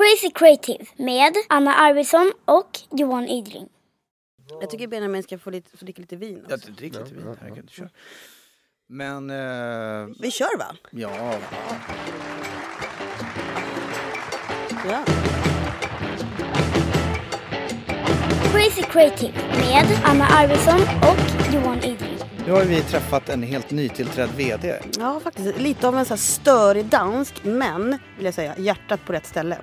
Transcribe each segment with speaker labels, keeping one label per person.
Speaker 1: Crazy Creative med Anna Arvidsson och Johan Ydring.
Speaker 2: Jag tycker Benjamin ska få, lite, få dricka lite vin
Speaker 3: Ja,
Speaker 2: också.
Speaker 3: drick lite vin. Herregud, kör. Men, eh,
Speaker 2: Vi kör va?
Speaker 3: ja.
Speaker 2: Ja.
Speaker 1: Crazy Creative med Anna Arvidsson och Johan Ydring.
Speaker 3: Nu har vi träffat en helt nytillträdd VD.
Speaker 2: ja, faktiskt. Lite av en så här störig dansk, men vill jag säga, hjärtat på rätt ställe.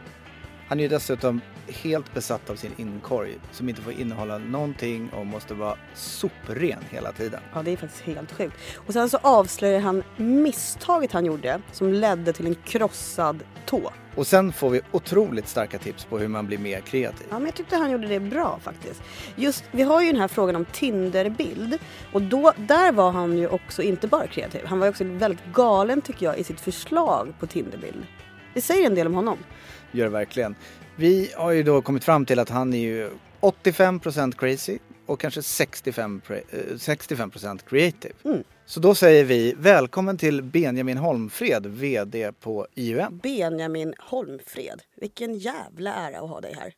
Speaker 3: Han är ju dessutom helt besatt av sin inkorg som inte får innehålla någonting och måste vara sopren hela tiden.
Speaker 2: Ja, det är faktiskt helt sjukt. Och sen så avslöjar han misstaget han gjorde som ledde till en krossad tå.
Speaker 3: Och sen får vi otroligt starka tips på hur man blir mer kreativ.
Speaker 2: Ja, men jag tyckte han gjorde det bra faktiskt. Just, vi har ju den här frågan om Tinderbild och då, där var han ju också inte bara kreativ. Han var ju också väldigt galen tycker jag i sitt förslag på Tinderbild. Det säger en del om honom.
Speaker 3: Gör det verkligen. Vi har ju då kommit fram till att han är ju 85% crazy och kanske 65%, pre- eh, 65% creative.
Speaker 2: Mm.
Speaker 3: Så då säger vi välkommen till Benjamin Holmfred, VD på IUM.
Speaker 2: Benjamin Holmfred. Vilken jävla ära att ha dig här.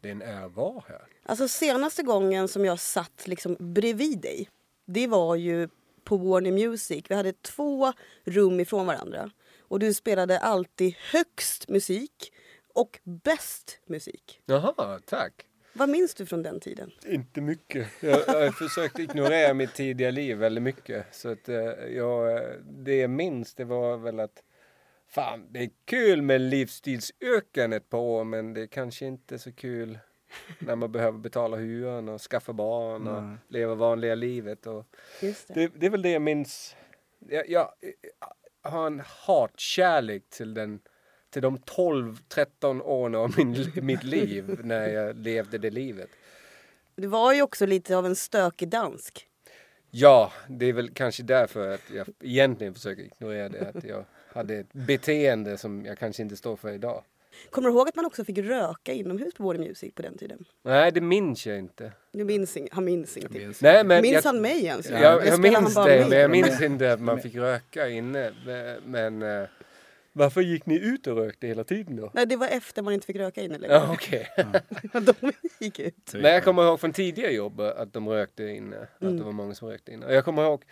Speaker 4: Det är en ära att vara här.
Speaker 2: Alltså senaste gången som jag satt liksom bredvid dig, det var ju på Warner Music. Vi hade två rum ifrån varandra. Och du spelade alltid högst musik och bäst musik.
Speaker 4: Jaha, tack.
Speaker 2: Vad minns du från den tiden?
Speaker 4: Inte mycket. Jag, jag har försökt ignorera mitt tidiga liv väldigt mycket. Så att eh, jag, det jag minns det var väl att Fan, det är kul med livsstilsöken ett par år men det är kanske inte så kul när man behöver betala hyran och skaffa barn och
Speaker 3: Nej.
Speaker 4: leva vanliga livet. Och
Speaker 2: Just det.
Speaker 4: det, det är väl det jag minns. Jag, jag, jag har en hatkärlek till den till de 12-13 åren av min, mitt liv när jag levde det livet.
Speaker 2: Du var ju också lite av en stökig dansk.
Speaker 4: Ja, det är väl kanske därför att jag egentligen försöker ignorera det. Att jag hade ett beteende som jag kanske inte står för idag.
Speaker 2: Kommer du ihåg att man också fick röka inomhus på Warner Music på den tiden?
Speaker 4: Nej, det minns jag inte.
Speaker 2: Du minns ing- han minns ingenting.
Speaker 4: Nej, men
Speaker 2: minns
Speaker 4: jag,
Speaker 2: han mig ens?
Speaker 4: jag, jag,
Speaker 2: han
Speaker 4: minns det,
Speaker 2: med?
Speaker 4: men jag minns inte att man fick röka inne. Men, eh, varför gick ni ut och rökte hela tiden då?
Speaker 2: Nej, det var efter man inte fick röka inne längre.
Speaker 4: Ja, okej.
Speaker 2: De gick ut.
Speaker 4: Nej, jag kommer ihåg från tidigare jobb att de rökte inne. Att
Speaker 2: Mm.
Speaker 4: det var många som rökte inne. Och jag kommer ihåg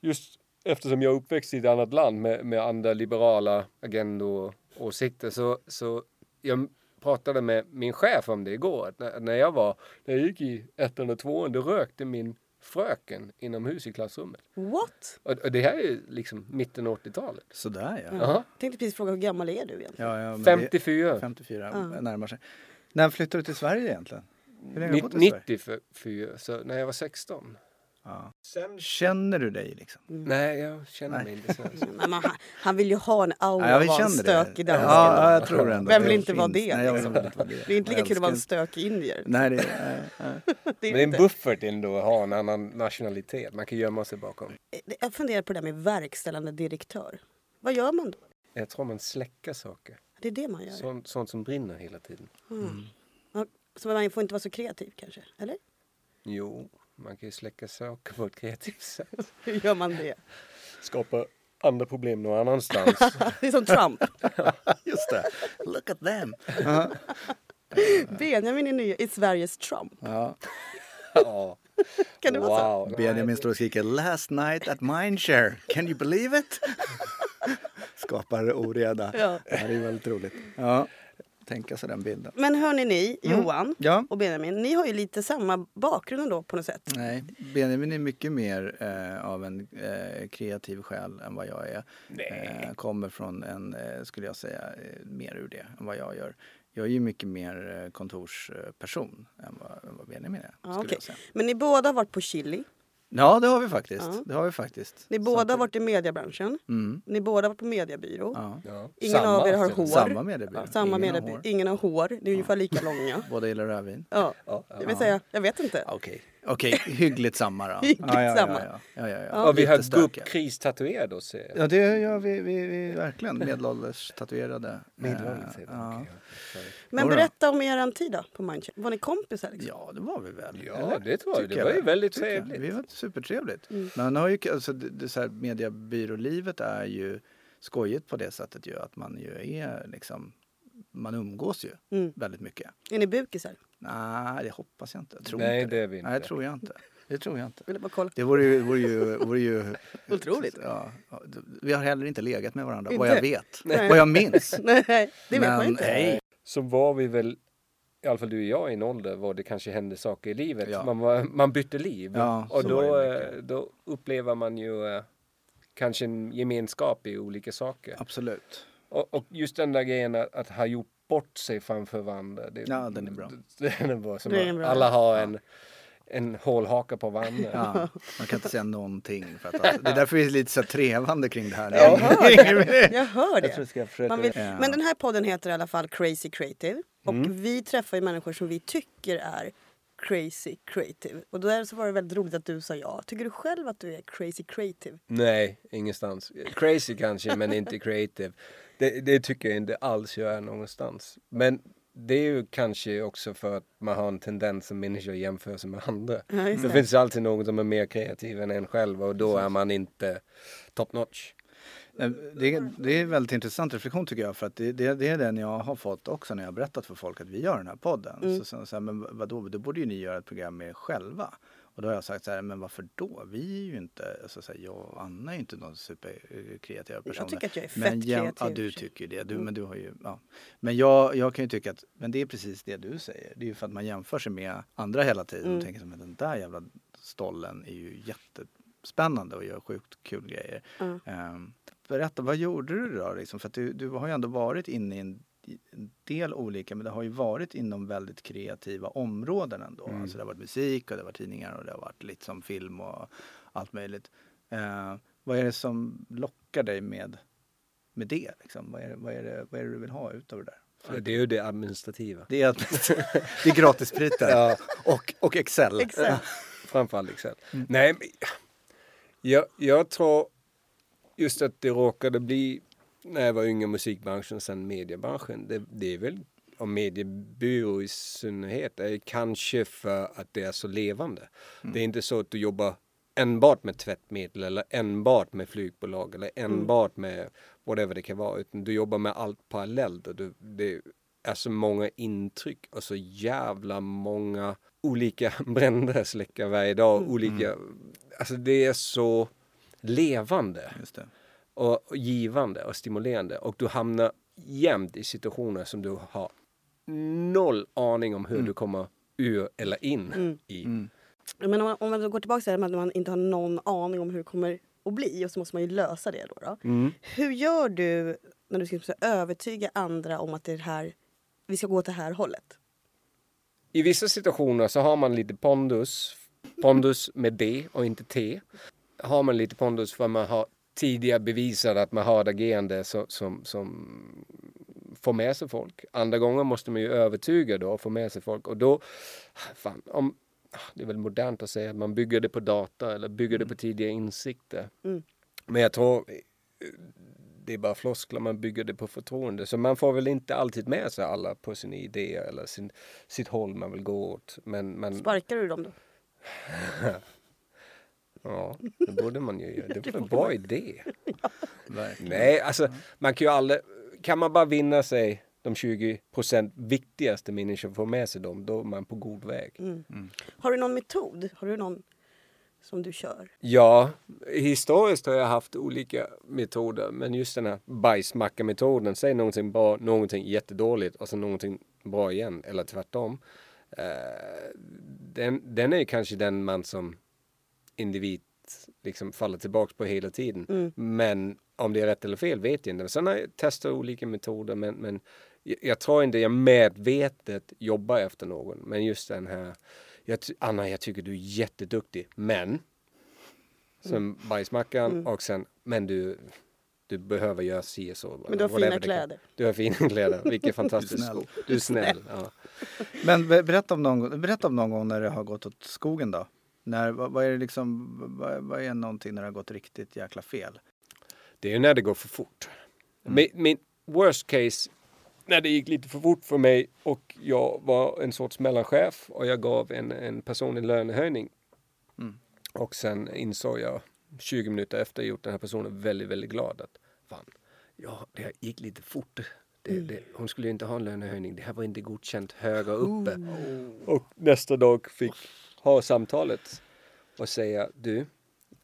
Speaker 4: just eftersom jag är uppväxt i ett annat land med, med andra liberala agendor åsikter så, så jag pratade med min chef om det igår. Att när, när jag var, när jag gick i ettan och tvåan då rökte min fröken inomhus i klassrummet.
Speaker 2: What?
Speaker 4: Och, och det här är ju liksom mitten av 80-talet.
Speaker 3: Sådär ja.
Speaker 4: Jaha.
Speaker 2: Tänkte precis fråga hur gammal är du egentligen?
Speaker 3: ja, ja men
Speaker 4: 54.
Speaker 3: Det, 54
Speaker 2: Ja.
Speaker 3: närmar sig. När flyttade du till Sverige egentligen? Hur länge har du bott i Sverige?
Speaker 4: 94, så när jag var 16.
Speaker 3: Ja.
Speaker 4: Sen,
Speaker 3: Känner du dig liksom?
Speaker 4: nej, jag känner
Speaker 3: Nej.
Speaker 4: mig inte så.
Speaker 2: Men man, han vill ju ha en aura
Speaker 3: Ja,
Speaker 2: av att vara en stökig dansk.
Speaker 3: Ja, ja, jag tror ändå
Speaker 2: Vem vill inte vara det,
Speaker 3: Nej, jag
Speaker 2: liksom?
Speaker 3: inte vara det.
Speaker 2: Det är inte lika kul att vara en stökig indier.
Speaker 3: Nej, det är, nej, nej.
Speaker 2: Det är
Speaker 4: Men det är en buffert ändå att ha en annan nationalitet. Man kan gömma sig bakom.
Speaker 2: Jag funderar på det där med verkställande direktör. Vad gör man då?
Speaker 4: Jag tror man släcker saker.
Speaker 2: Det är det man gör.
Speaker 4: Sånt, sånt som brinner hela tiden.
Speaker 2: Mm. Ja, Så man får inte vara så kreativ kanske? Eller?
Speaker 4: Jo, man kan ju släcka saker på ett kreativt sätt.
Speaker 2: Hur gör man det?
Speaker 4: Skapa andra problem någon annanstans.
Speaker 2: Det är som Trump.
Speaker 3: Just det. Look at them.
Speaker 2: Benjamin är, ny, är Sveriges Trump.
Speaker 3: Ja.
Speaker 4: ja.
Speaker 2: Kan det vara så?
Speaker 4: wow.
Speaker 3: Benjamin står och skriker Last night at Mindshare. Can you believe it? Skapar oreda.
Speaker 2: Ja.
Speaker 3: Det här är väldigt roligt. Ja, tänka sig den bilden.
Speaker 2: Men hörni ni, Johan
Speaker 3: Mm. Ja.
Speaker 2: och Benjamin, ni har ju lite samma bakgrund ändå på något sätt.
Speaker 3: Nej, Benjamin är mycket mer eh, av en eh, kreativ själ än vad jag är. Eh, kommer från en, eh, skulle jag säga, eh, mer ur det än vad jag gör. Jag är ju mycket mer eh, kontorsperson än vad, än vad Benjamin är. Jag säga.
Speaker 2: Men ni båda har varit på Chili.
Speaker 3: Ja, det har vi faktiskt.
Speaker 2: Ja.
Speaker 3: Det har vi faktiskt.
Speaker 2: Ni båda har varit i mediebranschen.
Speaker 3: Mm.
Speaker 2: Ni båda har varit på mediebyrå.
Speaker 3: Ja.
Speaker 4: Ja.
Speaker 2: Ingen av er har
Speaker 4: alltså.
Speaker 2: hår.
Speaker 3: Samma mediebyrå.
Speaker 2: Ja, samma
Speaker 3: Ingen har
Speaker 2: mediebyrå.
Speaker 3: hår.
Speaker 2: Ingen har hår. Ni är ungefär lika långa.
Speaker 3: Båda gillar rödvin.
Speaker 2: Ja.
Speaker 4: Ja,
Speaker 2: Jag vill säga, jag vet inte.
Speaker 3: Okej, okej, hyggligt samma då.
Speaker 2: Hyggligt
Speaker 3: ja, ja,
Speaker 2: samma.
Speaker 3: Ja, ja, ja, ja, ja.
Speaker 4: Ja, vi har gubbkris tatuerad oss. jag.
Speaker 3: Ja, det gör vi, vi, vi verkligen. Medelålders tatuerade.
Speaker 4: Medelålders,
Speaker 3: Eh,
Speaker 4: det.
Speaker 3: ja.
Speaker 2: Men berätta om er tid då på Mindcheck. Var ni kompisar? Liksom?
Speaker 3: ja, det var vi väl?
Speaker 4: Ja,
Speaker 3: eller?
Speaker 4: det tror jag.
Speaker 3: Tycker
Speaker 4: Det var ju
Speaker 3: väl.
Speaker 4: väldigt
Speaker 3: Tycker
Speaker 4: trevligt.
Speaker 3: Vi var supertrevligt.
Speaker 2: Mm.
Speaker 3: Men har ju, alltså, det, det så här, mediebyrålivet är ju skojigt på det sättet ju att man ju är liksom man umgås ju
Speaker 2: Mm.
Speaker 3: väldigt mycket.
Speaker 2: Är ni bukisar?
Speaker 3: Nej, det hoppas jag inte. Jag tror
Speaker 4: Nej,
Speaker 3: inte
Speaker 4: det är vi inte.
Speaker 3: Nej, det tror jag inte. Det tror jag inte.
Speaker 2: Vill jag bara kolla.
Speaker 3: Det vore ju... Vore ju, vore ju
Speaker 2: Otroligt.
Speaker 3: Ja, vi har heller inte legat med varandra,
Speaker 2: Inte?
Speaker 3: vad jag vet.
Speaker 2: Nej.
Speaker 3: Vad jag minns.
Speaker 2: Nej, det vet
Speaker 3: Men,
Speaker 2: man inte.
Speaker 3: hej.
Speaker 4: Så var vi väl, i alla fall du och jag, i en ålder var det kanske hände saker i livet.
Speaker 3: Ja.
Speaker 4: Man, var, man bytte liv.
Speaker 3: Ja,
Speaker 4: och då,
Speaker 3: det
Speaker 4: eh, då upplever man ju eh, kanske en gemenskap i olika saker.
Speaker 3: Absolut.
Speaker 4: Och, och just den där grejen att, att ha gjort bort sig framför varandra. Det,
Speaker 3: Ja, den är bra.
Speaker 4: Den är bra. Som
Speaker 2: Det är bra.
Speaker 4: Alla har en, en hålhaka på varandra.
Speaker 3: Ja, man kan inte säga någonting. För att, alltså, det är därför vi är lite så trevande kring det här.
Speaker 2: Jag hör det. Jag hör
Speaker 3: Jag
Speaker 2: det.
Speaker 3: tror jag ska försöka...
Speaker 2: Man vill,
Speaker 3: Ja.
Speaker 2: men den här podden heter i alla fall Crazy Creative. Och
Speaker 3: Mm.
Speaker 2: vi träffar ju människor som vi tycker är crazy creative. Och där så var det väldigt roligt att du sa ja. Tycker du själv att du är crazy creative?
Speaker 4: Nej, ingenstans. Crazy kanske, men inte creative. Det, det tycker jag inte alls jag är någonstans. Men det är ju kanske också för att man har en tendens som människa att jämföra sig med andra.
Speaker 2: Ja,
Speaker 4: det
Speaker 2: det.
Speaker 4: finns alltid någon som är mer kreativ än en själv och då är man inte top notch.
Speaker 3: Eh, Det är, det är en väldigt intressant reflektion tycker jag. För att det, det, det är den jag har fått också när jag har berättat för folk att vi gör den här podden.
Speaker 2: Mm.
Speaker 3: Så, så, så här, men vadå, då borde ju ni göra ett program med er själva. Och då har jag sagt så här, men varför då? Vi är ju inte, alltså, så här, jag och Anna är inte någon superkreativa personer.
Speaker 2: tycker att jag är fett
Speaker 3: men
Speaker 2: kreativ
Speaker 3: Ja, du tycker det. Du,
Speaker 2: Mm.
Speaker 3: men du har ju, ja. Men jag, jag kan ju tycka att, men det är precis det du säger. Det är ju för att man jämför sig med andra hela tiden
Speaker 2: Mm.
Speaker 3: och tänker som att den där jävla stollen är ju jättespännande och gör sjukt kul grejer.
Speaker 2: Ja.
Speaker 3: Ehm, berätta, vad gjorde du då? Liksom? För att du, du har ju ändå varit inne i en, i en del olika, men det har ju varit inom väldigt kreativa områden ändå.
Speaker 4: Mm.
Speaker 3: Alltså det har varit musik och det har varit tidningar och det har varit lite som film och allt möjligt. Ehm, vad är det som lockar dig med, med det? Liksom? Vad, är, vad, är det, vad är det du vill ha ut av det där?
Speaker 4: Det är ju det administrativa.
Speaker 3: Det är, att, det är gratisspriten
Speaker 4: Ja.
Speaker 3: och, och Excel.
Speaker 2: Exakt.
Speaker 4: Framförallt Excel. Nej, men jag, jag tror just att det råkade bli när jag var yngre musikbranschen och sen mediebranschen. Det, det är väl, och mediebyrå i synnerhet, är kanske för att det är så levande. Det är inte så att du jobbar enbart med tvättmedel eller enbart med flygbolag eller enbart med whatever det kan vara. Utan du jobbar med allt parallellt och du, det är så många intryck och så jävla många olika bränder släcka varje dag. Olika, alltså det är så levande
Speaker 3: Just det.
Speaker 4: Och, och givande och stimulerande och du hamnar jämt i situationer som du har noll aning om hur du kommer ur eller in i.
Speaker 2: Men om man, om man går tillbaka till det här med att man inte har någon aning om hur det kommer att bli och så måste man ju lösa det då. då. Hur gör du när du ska här övertyga andra om att det är här, vi ska gå åt det här hållet?
Speaker 4: I vissa situationer så har man lite pondus, pondus med D och inte T. Har man lite pondus för man har tidigare bevisat att man har ett agerande som, som, som får med sig folk. Andra gånger måste man ju övertyga då och få med sig folk och då, fan, om, det är väl modernt att säga att man bygger det på data eller bygger det på tidiga insikter.
Speaker 2: Mm.
Speaker 4: Men jag tror det är bara floskler, man bygger det på förtroende. Så man får väl inte alltid med sig alla på sin idé eller sin, sitt håll man vill gå åt. Men, men
Speaker 2: Sparkar du dem då?
Speaker 4: ja, det borde man ju göra. Det var en bra idé. Nej, alltså man kan ju aldrig, kan man bara vinna sig de 20 procent viktigaste människor får med sig dem, då är man på god väg.
Speaker 2: Har du någon metod? Har du någon som du kör?
Speaker 4: Ja, historiskt har jag haft olika metoder, men just den här bajsmacka-metoden, säg någonting bra, någonting jättedåligt och sen någonting bra igen, eller tvärtom. Eh, den, den är ju kanske den man som individ liksom faller tillbaks på hela tiden. Men om det är rätt eller fel vet jag inte. Sen har jag testat olika metoder, men, men jag, jag tror inte jag medvetet jobbar efter någon. Men just den här, jag, Anna, jag tycker du är jätteduktig, men som bajsmackan och sen, men du, du behöver göra si och så.
Speaker 2: Men du har
Speaker 4: Whatever
Speaker 2: fina kläder.
Speaker 4: Du har fina kläder, vilken fantastisk
Speaker 3: snäll.
Speaker 4: sko. Du är snäll. Ja.
Speaker 3: Men be- berätta om, någon, berätta om någon gång när det har gått åt skogen då. När, vad, vad är det liksom, vad, vad är någonting när det har gått riktigt jäkla fel?
Speaker 4: Det är ju när det går för fort. Min, min worst case, när det gick lite för fort för mig och jag var en sorts mellanchef och jag gav en, en person en lönehöjning. Och sen insåg jag 20 minuter efter gjort den här personen väldigt, väldigt glad att fan, ja, det gick lite fort Det, det, hon skulle inte ha en lönehöjning. Det här var inte godkänt högre uppe. Och nästa dag fick ha samtalet och säga du,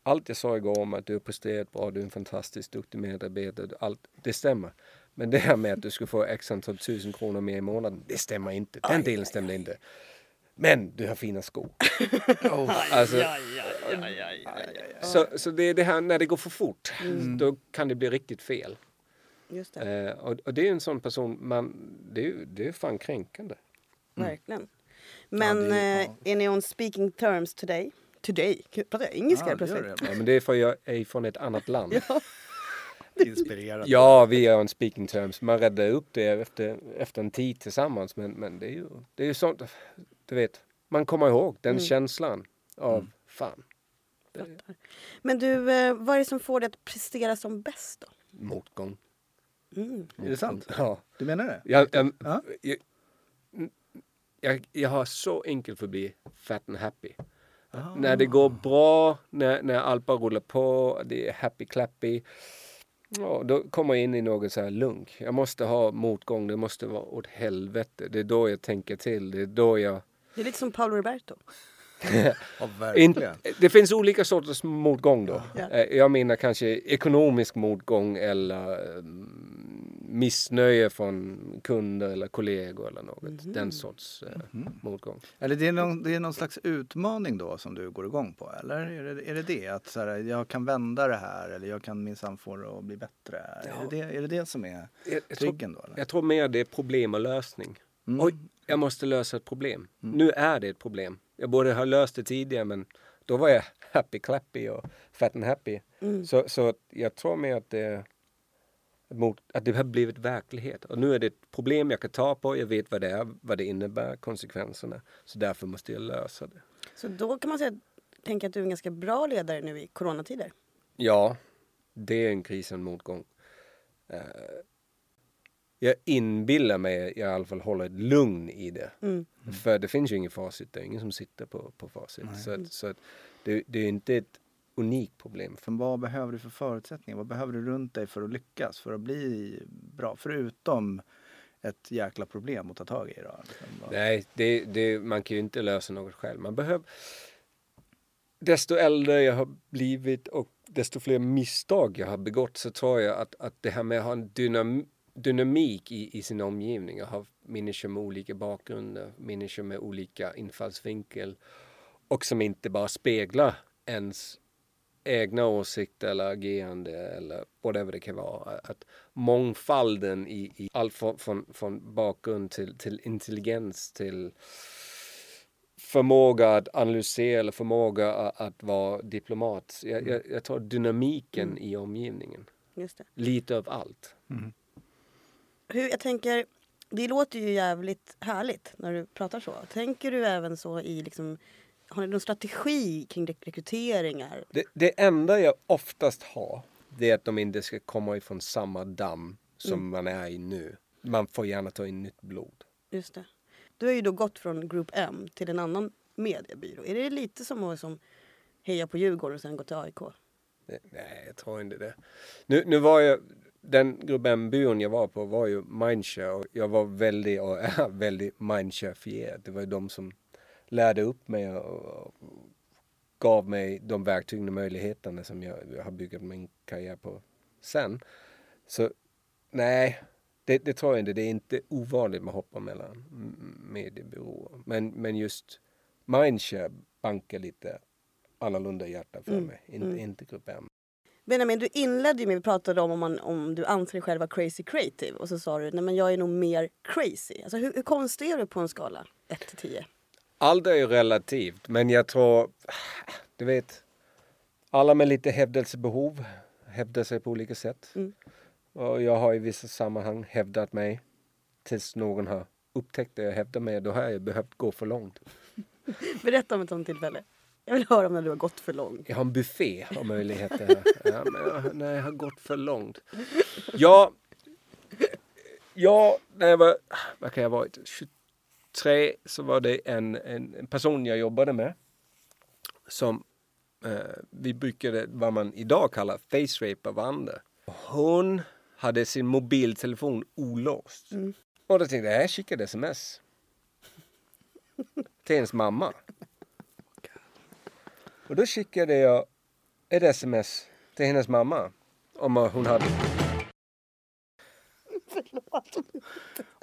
Speaker 4: allt jag sa igår om att du har presterat bra, du är en fantastiskt duktig medarbetare, allt, det stämmer. Men det här med att du ska få x antal tusen kronor mer i månaden, det stämmer inte. Den delen stämde inte. Men du har fina skor. alltså, så, så det är det här när det går för fort, då kan det bli riktigt fel.
Speaker 2: Just det,
Speaker 4: Eh, och, och det är en sån person, man, det, är, det är fan kränkande.
Speaker 2: verkligen. Men
Speaker 3: det är-
Speaker 2: eh, är ni on speaking terms today? Today? Gud, Pratar jag engelska
Speaker 3: Ja,
Speaker 2: plötsligt?
Speaker 3: det.
Speaker 4: Ja, men det är för att jag är från ett annat land.
Speaker 3: Inspirerad.
Speaker 4: Ja, vi är on speaking terms. Man räddar upp det efter, efter en tid tillsammans. Men, men det är ju det är ju sånt, du vet, man kommer ihåg den känslan av fan,
Speaker 2: Men du, eh, vad är det som får dig att prestera som bäst då?
Speaker 4: motgång.
Speaker 3: Är det sant?
Speaker 4: Ja.
Speaker 3: Du menar det?
Speaker 4: Jag, jag,
Speaker 3: Ja.
Speaker 4: jag, jag, jag har så enkelt för att bli fat and happy. När det går bra, när, när allt bara rullar på, det är happy clappy. Ja, då kommer jag in i något så här lugn. Jag måste ha motgång, det måste vara åt helvete. Det är då jag tänker till, det är då jag...
Speaker 2: Det är lite som Paolo Roberto.
Speaker 3: Ja,
Speaker 4: In, det finns olika sorters motgång då.
Speaker 2: Ja.
Speaker 4: Eh, Jag menar kanske ekonomisk motgång eller mm, missnöje från kunder eller kollegor eller något. Den sorts eh, motgång.
Speaker 3: Eller det är, någon, det är någon slags utmaning då som du går igång på? Eller är det är det, det? Att så här, jag kan vända det här eller jag kan minsann få det att bli bättre? Är, det, det- är det det som är
Speaker 4: Jag, jag, tror,
Speaker 3: triggen då? Eller?
Speaker 4: jag tror mer det är problem och lösning. Oj, jag måste lösa ett problem. Nu är det ett problem. Jag borde ha löst det tidigare men då var jag happy clappy och fat and happy. Så, så att jag tror mer att det, mot, att det har blivit verklighet. Och nu är det ett problem jag kan ta på. Jag vet vad det är, vad det innebär, konsekvenserna. Så därför måste jag lösa det.
Speaker 2: Så då kan man säga, tänka att du är en ganska bra ledare nu i coronatider.
Speaker 4: Ja, det är en kris och en motgång. Eh, jag inbillar mig i alla fall hålla ett lugn i det. För det finns ju ingen facit, det är ingen som sitter på, på facit. Så, att, så att det, det är inte ett unikt problem.
Speaker 3: För vad behöver du för förutsättningar? Vad behöver du runt dig för att lyckas? För att bli bra? Förutom ett jäkla problem att ta tag i då? Liksom,
Speaker 4: Nej, det, det, man kan ju inte lösa något själv. Man behöver... Desto äldre jag har blivit och desto fler misstag jag har begått så tror jag att, att det här med att ha en dynam, dynamik i, i sin omgivning. Jag har människor med olika bakgrunder, människor med olika infallsvinkel och som inte bara speglar ens egna åsikter eller agerande eller whatever det kan vara. Att mångfalden i, i allt från, från, från bakgrund till, till intelligens till förmåga att analysera eller förmåga att, att vara diplomat. Jag, jag, jag tar dynamiken i omgivningen.
Speaker 2: Just det.
Speaker 4: Lite av allt.
Speaker 2: Hur, jag tänker, det låter ju jävligt härligt när du pratar så. Tänker du även så i liksom, har ni någon strategi kring rek- rekryteringar?
Speaker 4: Det, det enda jag oftast har det är att de inte ska komma ifrån samma damm som man är i nu. Man får gärna ta in nytt blod.
Speaker 2: Just det. Du har ju då gått från Group M till en annan mediebyrå. Är det lite som att som heja på Djurgården och sen gå till AIK?
Speaker 4: Nej, jag tror inte det. Nu, nu var jag, den gruppen byrån jag var på var ju Mindshare och jag var väldigt, och är väldigt Mindshare-fierad. Det var ju de som lärde upp mig och, gav mig de verktygen och möjligheterna som jag, jag har byggt min karriär på sen. Så nej, det, det tror jag inte. Det är inte ovanligt med hoppar mellan mm, mediebyråer. Men, men just Mindshare bankar lite annorlunda hjärta för mig. Inte, inte grupp M.
Speaker 2: Benjamin, du inledde ju med, vi pratade om om, man, om du anser dig själv vara crazy creative och så sa du nej men jag är nog mer crazy. Alltså hur, hur konstig är du på en skala 1 till 10?
Speaker 4: Allt är ju relativt, men jag tror, du vet, alla med lite hävdelsebehov hävdar sig på olika sätt.
Speaker 2: Mm.
Speaker 4: Och jag har i vissa sammanhang hävdat mig tills någon har upptäckt det jag hävdar mig. Då har jag behövt gå för långt.
Speaker 2: Berätta om ett sånt tillfälle. Jag vill höra om när du har gått för långt.
Speaker 4: Jag har en buffé av möjligheter. Ja, jag, när jag har gått för långt. Ja, ja när jag var, vad kan jag ha varit, 23 så var det en, en, en person jag jobbade med som eh, vi brukade, vad man idag kallar face rape varandra. Hon hade sin mobiltelefon olåst. Och då tänkte jag, jag skickade sms. Till hennes mamma. Och då skickade jag ett sms till hennes mamma. Om hon hade...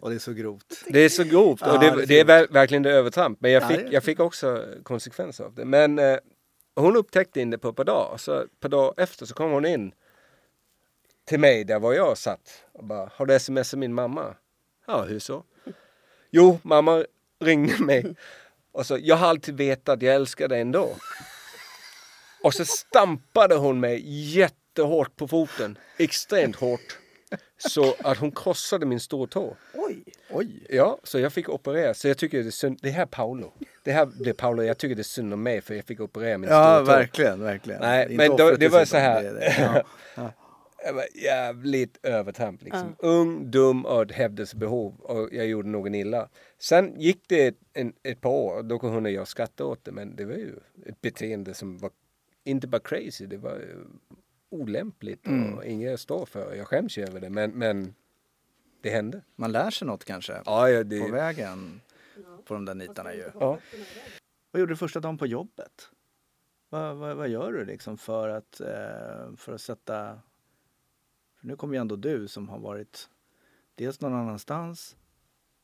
Speaker 3: Och det är så grovt.
Speaker 4: Det är så grovt och
Speaker 3: Ja,
Speaker 4: det,
Speaker 3: det är
Speaker 4: det verkligen det övertramp. Men jag
Speaker 3: Ja,
Speaker 4: fick,
Speaker 3: det är
Speaker 4: jag fick också konsekvenser av det. Men eh, hon upptäckte inte på ett par dagar. Så ett par dagar efter så kom hon in till mig där var jag satt. Och bara, har du smsat min mamma? Ja, hur så? Jo, mamma ringde mig och så, jag har alltid vetat att jag älskar dig ändå. Och så stampade hon mig jättehårt på foten. Extremt hårt. Så att hon krossade min stortå.
Speaker 2: Oj!
Speaker 3: Oj!
Speaker 4: Ja, så jag fick operera. Så jag tycker det är synd. Det här är Paolo. Det här blir Paolo. Jag tycker det är synd om mig för jag fick operera min
Speaker 3: Ja,
Speaker 4: stortå.
Speaker 3: verkligen, verkligen.
Speaker 4: Nej,
Speaker 3: Inte
Speaker 4: men då- det var så här.
Speaker 3: det. Ja.
Speaker 4: Jag var jävligt övertramp liksom. Ung, dum och ett hävdelsebehov och jag gjorde någon illa. Sen gick det ett, en, ett par år och då kunde hon och jag skratta åt det men det var ju ett beteende som var inte bara crazy, det var olämpligt och inget jag står för. Jag skäms ju över det men, men det hände.
Speaker 3: Man lär sig något kanske
Speaker 4: Ja, ja, det,
Speaker 3: på vägen på de där nitarna ju.
Speaker 4: ja.
Speaker 3: Vad gjorde du första dagen på jobbet? Vad, vad, vad gör du liksom för att, eh, för att sätta... För nu kommer ju ändå du som har varit dels någon annanstans.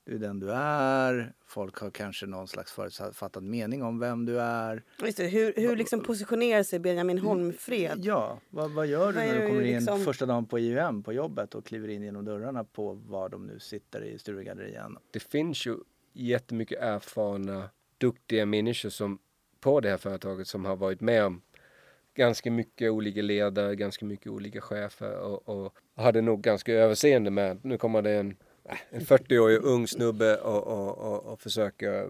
Speaker 3: Du är den du är. Folk har kanske någon slags förutfattad mening om vem du är.
Speaker 2: Just det, hur, hur liksom positionerar sig Benjamin Holmfred?
Speaker 3: Ja, vad, vad gör du
Speaker 2: Vad
Speaker 3: när du kommer in
Speaker 2: liksom-
Speaker 3: första dagen på IUM på jobbet och kliver in genom dörrarna på var de nu sitter i Sturegallerian?
Speaker 4: det finns ju jättemycket erfarna, duktiga människor som, på det här företaget som har varit med om ganska mycket olika ledare, ganska mycket olika chefer och, och hade nog ganska överseende med nu kommer det en, en 40-årig ung snubbe och, och, och, och försöker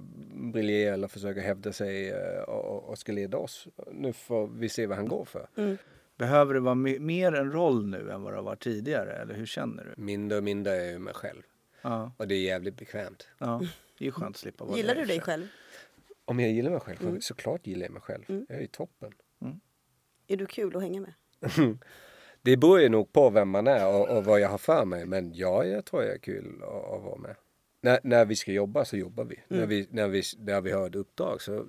Speaker 4: briljera eller försöker hävda sig eh, och, och, ska leda oss. Nu får vi se vad han går för.
Speaker 3: Behöver det vara me- mer en roll nu än vad det har varit tidigare? Eller hur känner du?
Speaker 4: Mindre och mindre är jag mig själv.
Speaker 3: Ja,
Speaker 4: Och det är jävligt bekvämt.
Speaker 3: ja. det är skönt att slippa vara
Speaker 2: Gillar du dig själv?
Speaker 4: Om jag gillar mig själv? Såklart gillar jag mig själv. Jag är ju toppen.
Speaker 2: Är du kul att hänga med?
Speaker 4: Det beror ju nog på vem man är och, och vad jag har för mig. Men ja, jag tror jag är kul att, att vara med. När, när vi ska jobba så jobbar vi. När, vi, när, vi. när vi har ett uppdrag så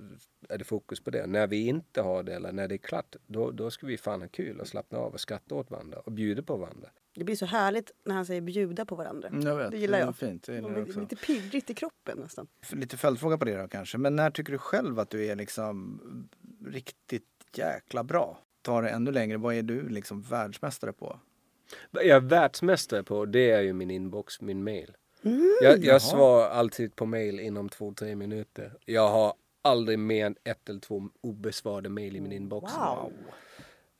Speaker 4: är det fokus på det. När vi inte har det eller när det är klart, då, då ska vi fan ha kul och slappna av och skratta åt varandra och bjuda på varandra.
Speaker 2: Det blir så härligt när han säger bjuda på varandra.
Speaker 3: Mm, Jag vet,
Speaker 2: Det gillar
Speaker 3: är
Speaker 2: jag.
Speaker 3: Fint, det gillar jag
Speaker 2: lite pirrigt i kroppen nästan.
Speaker 3: Lite följdfråga på det då kanske. Men när tycker du själv att du är liksom riktigt jäkla bra? Ta det ännu längre, vad är du liksom världsmästare på?
Speaker 4: Vad jag är världsmästare på, det är ju min inbox, min mail. jag
Speaker 3: jaha.
Speaker 4: jag svarar alltid på mail inom två, tre minuter. Jag har aldrig mer än ett eller två obesvarade mail i min inbox.
Speaker 2: Wow.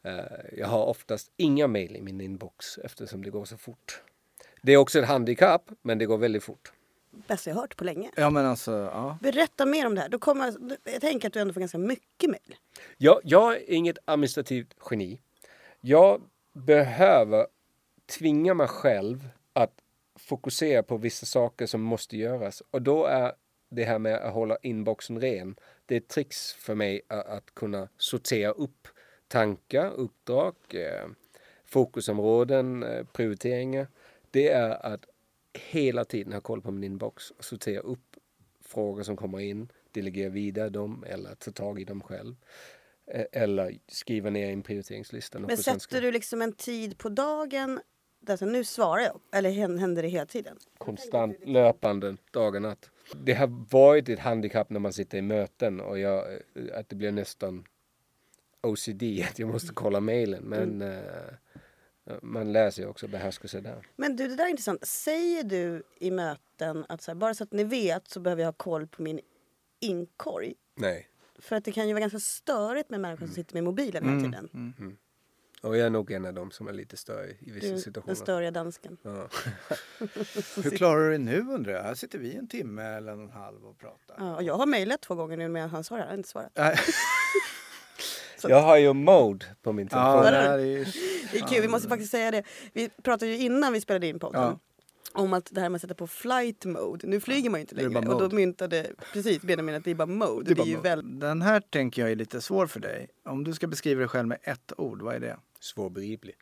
Speaker 4: Eh, jag har oftast inga mail i min inbox eftersom det går så fort. Det är också ett handikapp, men det går väldigt fort.
Speaker 2: Bästa jag hört på länge.
Speaker 3: Ja men alltså, ja.
Speaker 2: Berätta mer om det här. Då kommer, jag tänker att du ändå får ganska mycket mejl.
Speaker 4: Jag, jag är inget administrativt geni. Jag behöver tvinga mig själv att fokusera på vissa saker som måste göras. Och då är det här med att hålla inboxen ren, det är ett tricks för mig att, att kunna sortera upp tankar, uppdrag, eh, fokusområden, eh, prioriteringar. Det är att hela tiden ha koll på min inbox och sortera upp frågor som kommer in, delegera vidare dem eller ta tag i dem själv. Eh, Eller skriva ner i en prioriteringslista.
Speaker 2: Men
Speaker 4: svenska.
Speaker 2: sätter du liksom en tid på dagen där så nu svarar jag? Eller hän- händer det hela tiden?
Speaker 4: konstant löpande dag och natt. Det har varit ett handikapp när man sitter i möten och jag, att det blir nästan OCD att jag måste kolla mejlen. Men
Speaker 2: Mm.
Speaker 4: Man lär sig också behärska sig där.
Speaker 2: Men du, det där är intressant. Säger du i möten att så här, bara så att ni vet så behöver jag ha koll på min inkorg?
Speaker 4: Nej.
Speaker 2: För att det kan ju vara ganska störigt med människor som sitter med mobilen hela tiden.
Speaker 4: Och jag är nog en av dem som är lite större i vissa
Speaker 2: Du, den
Speaker 4: situationer.
Speaker 2: störiga dansken.
Speaker 4: Ja.
Speaker 3: Hur klarar du det nu undrar jag? Här sitter vi en timme eller en halv och pratar.
Speaker 2: Ja, och jag har mejlat två gånger nu medan han svarar. Jag har inte svarat.
Speaker 4: Jag har ju mode på min telefon.
Speaker 3: Ja, det här är ju...
Speaker 2: Det är kul, vi måste faktiskt säga det. Vi pratade ju innan vi spelade in podden.
Speaker 3: Ja.
Speaker 2: Om att det här med att sätta på flight mode. Nu flyger man ju inte
Speaker 3: Det är
Speaker 2: längre. Och då myntade precis Benjamin att det är bara mode. Det är,
Speaker 3: bara
Speaker 2: ju
Speaker 3: mode.
Speaker 2: väl...
Speaker 3: Den här tänker jag är lite svår för dig. Om du ska beskriva dig själv med ett ord, vad är det?
Speaker 4: Svårbegriplig.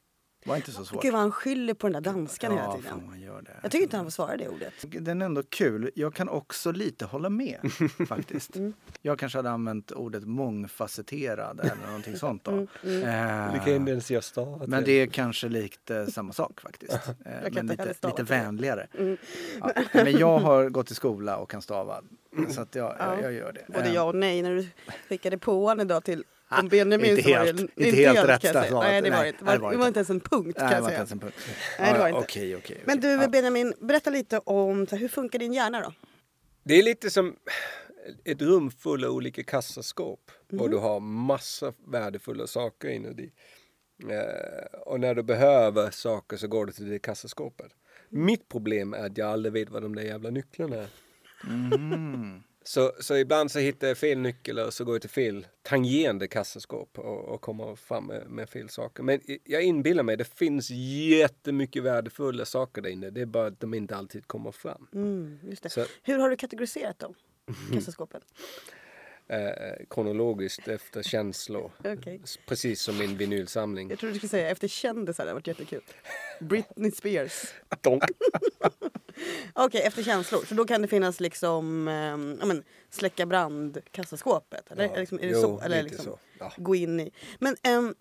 Speaker 3: Var inte så svårt.
Speaker 2: Gud vad han skyller på den där danskan hela
Speaker 3: ja,
Speaker 2: tiden.
Speaker 3: fan, man gör det.
Speaker 2: Jag tycker inte han får svara det ordet.
Speaker 3: Den är ändå kul. Jag kan också lite hålla med faktiskt.
Speaker 2: Mm.
Speaker 3: Jag kanske hade använt ordet mångfacetterad eller någonting sånt då.
Speaker 2: Mm,
Speaker 3: Eh,
Speaker 4: ens göra stavat.
Speaker 3: men det är kanske lite samma sak faktiskt. Eh, men lite, lite
Speaker 2: det.
Speaker 3: vänligare.
Speaker 2: Mm.
Speaker 3: Ja. Men jag har gått i skola och kan stava. Så att jag, jag, jag gör det.
Speaker 2: Både
Speaker 3: Eh,
Speaker 2: ja och nej när du skickade på honom idag till om Benjamin
Speaker 3: inte
Speaker 2: var
Speaker 3: helt-
Speaker 2: det,
Speaker 3: inte helt rätt
Speaker 2: jag säga.
Speaker 3: svarat.
Speaker 2: Nej det var
Speaker 3: Nej,
Speaker 2: det inte. Det var,
Speaker 3: var
Speaker 2: det var
Speaker 3: inte.
Speaker 2: inte ens en punkt kan jag
Speaker 3: var inte
Speaker 2: säga.
Speaker 3: ens en punkt.
Speaker 2: Nej, det var inte.
Speaker 3: Okej, okej.
Speaker 2: Men du
Speaker 3: Ja.
Speaker 2: Benjamin, berätta lite om så här, hur funkar din hjärna då?
Speaker 4: Det är lite som ett rum full av olika kassaskåp. Och du har massa värdefulla saker inuti. Eh, och när du behöver saker så går du till det kassaskåpet. Mitt problem är att jag aldrig vet vad de där jävla nycklarna är.
Speaker 3: Mm.
Speaker 4: Så, så ibland så hittar jag fel nyckel och så går jag till fel tangerande kassaskåp och, och kommer fram med, med fel saker. Men jag inbillar mig, det finns jättemycket värdefulla saker där inne. Det är bara att de inte alltid kommer fram.
Speaker 2: Mm, just det.
Speaker 4: Så,
Speaker 2: Hur har du kategoriserat dem? Kassaskåpen?
Speaker 4: eh, kronologiskt efter känslor. S- Precis som min vinylsamling.
Speaker 2: Jag trodde du skulle säga efter kändisar, det hade varit jättekul. Britney Spears. Okej, efter känslor. Så då kan det finnas liksom, ja men släcka brand, kassaskåpet? Eller,
Speaker 4: Ja,
Speaker 2: liksom, är det
Speaker 4: jo,
Speaker 2: så? Eller liksom,
Speaker 4: så. Ja.
Speaker 2: gå in i. Men ehm,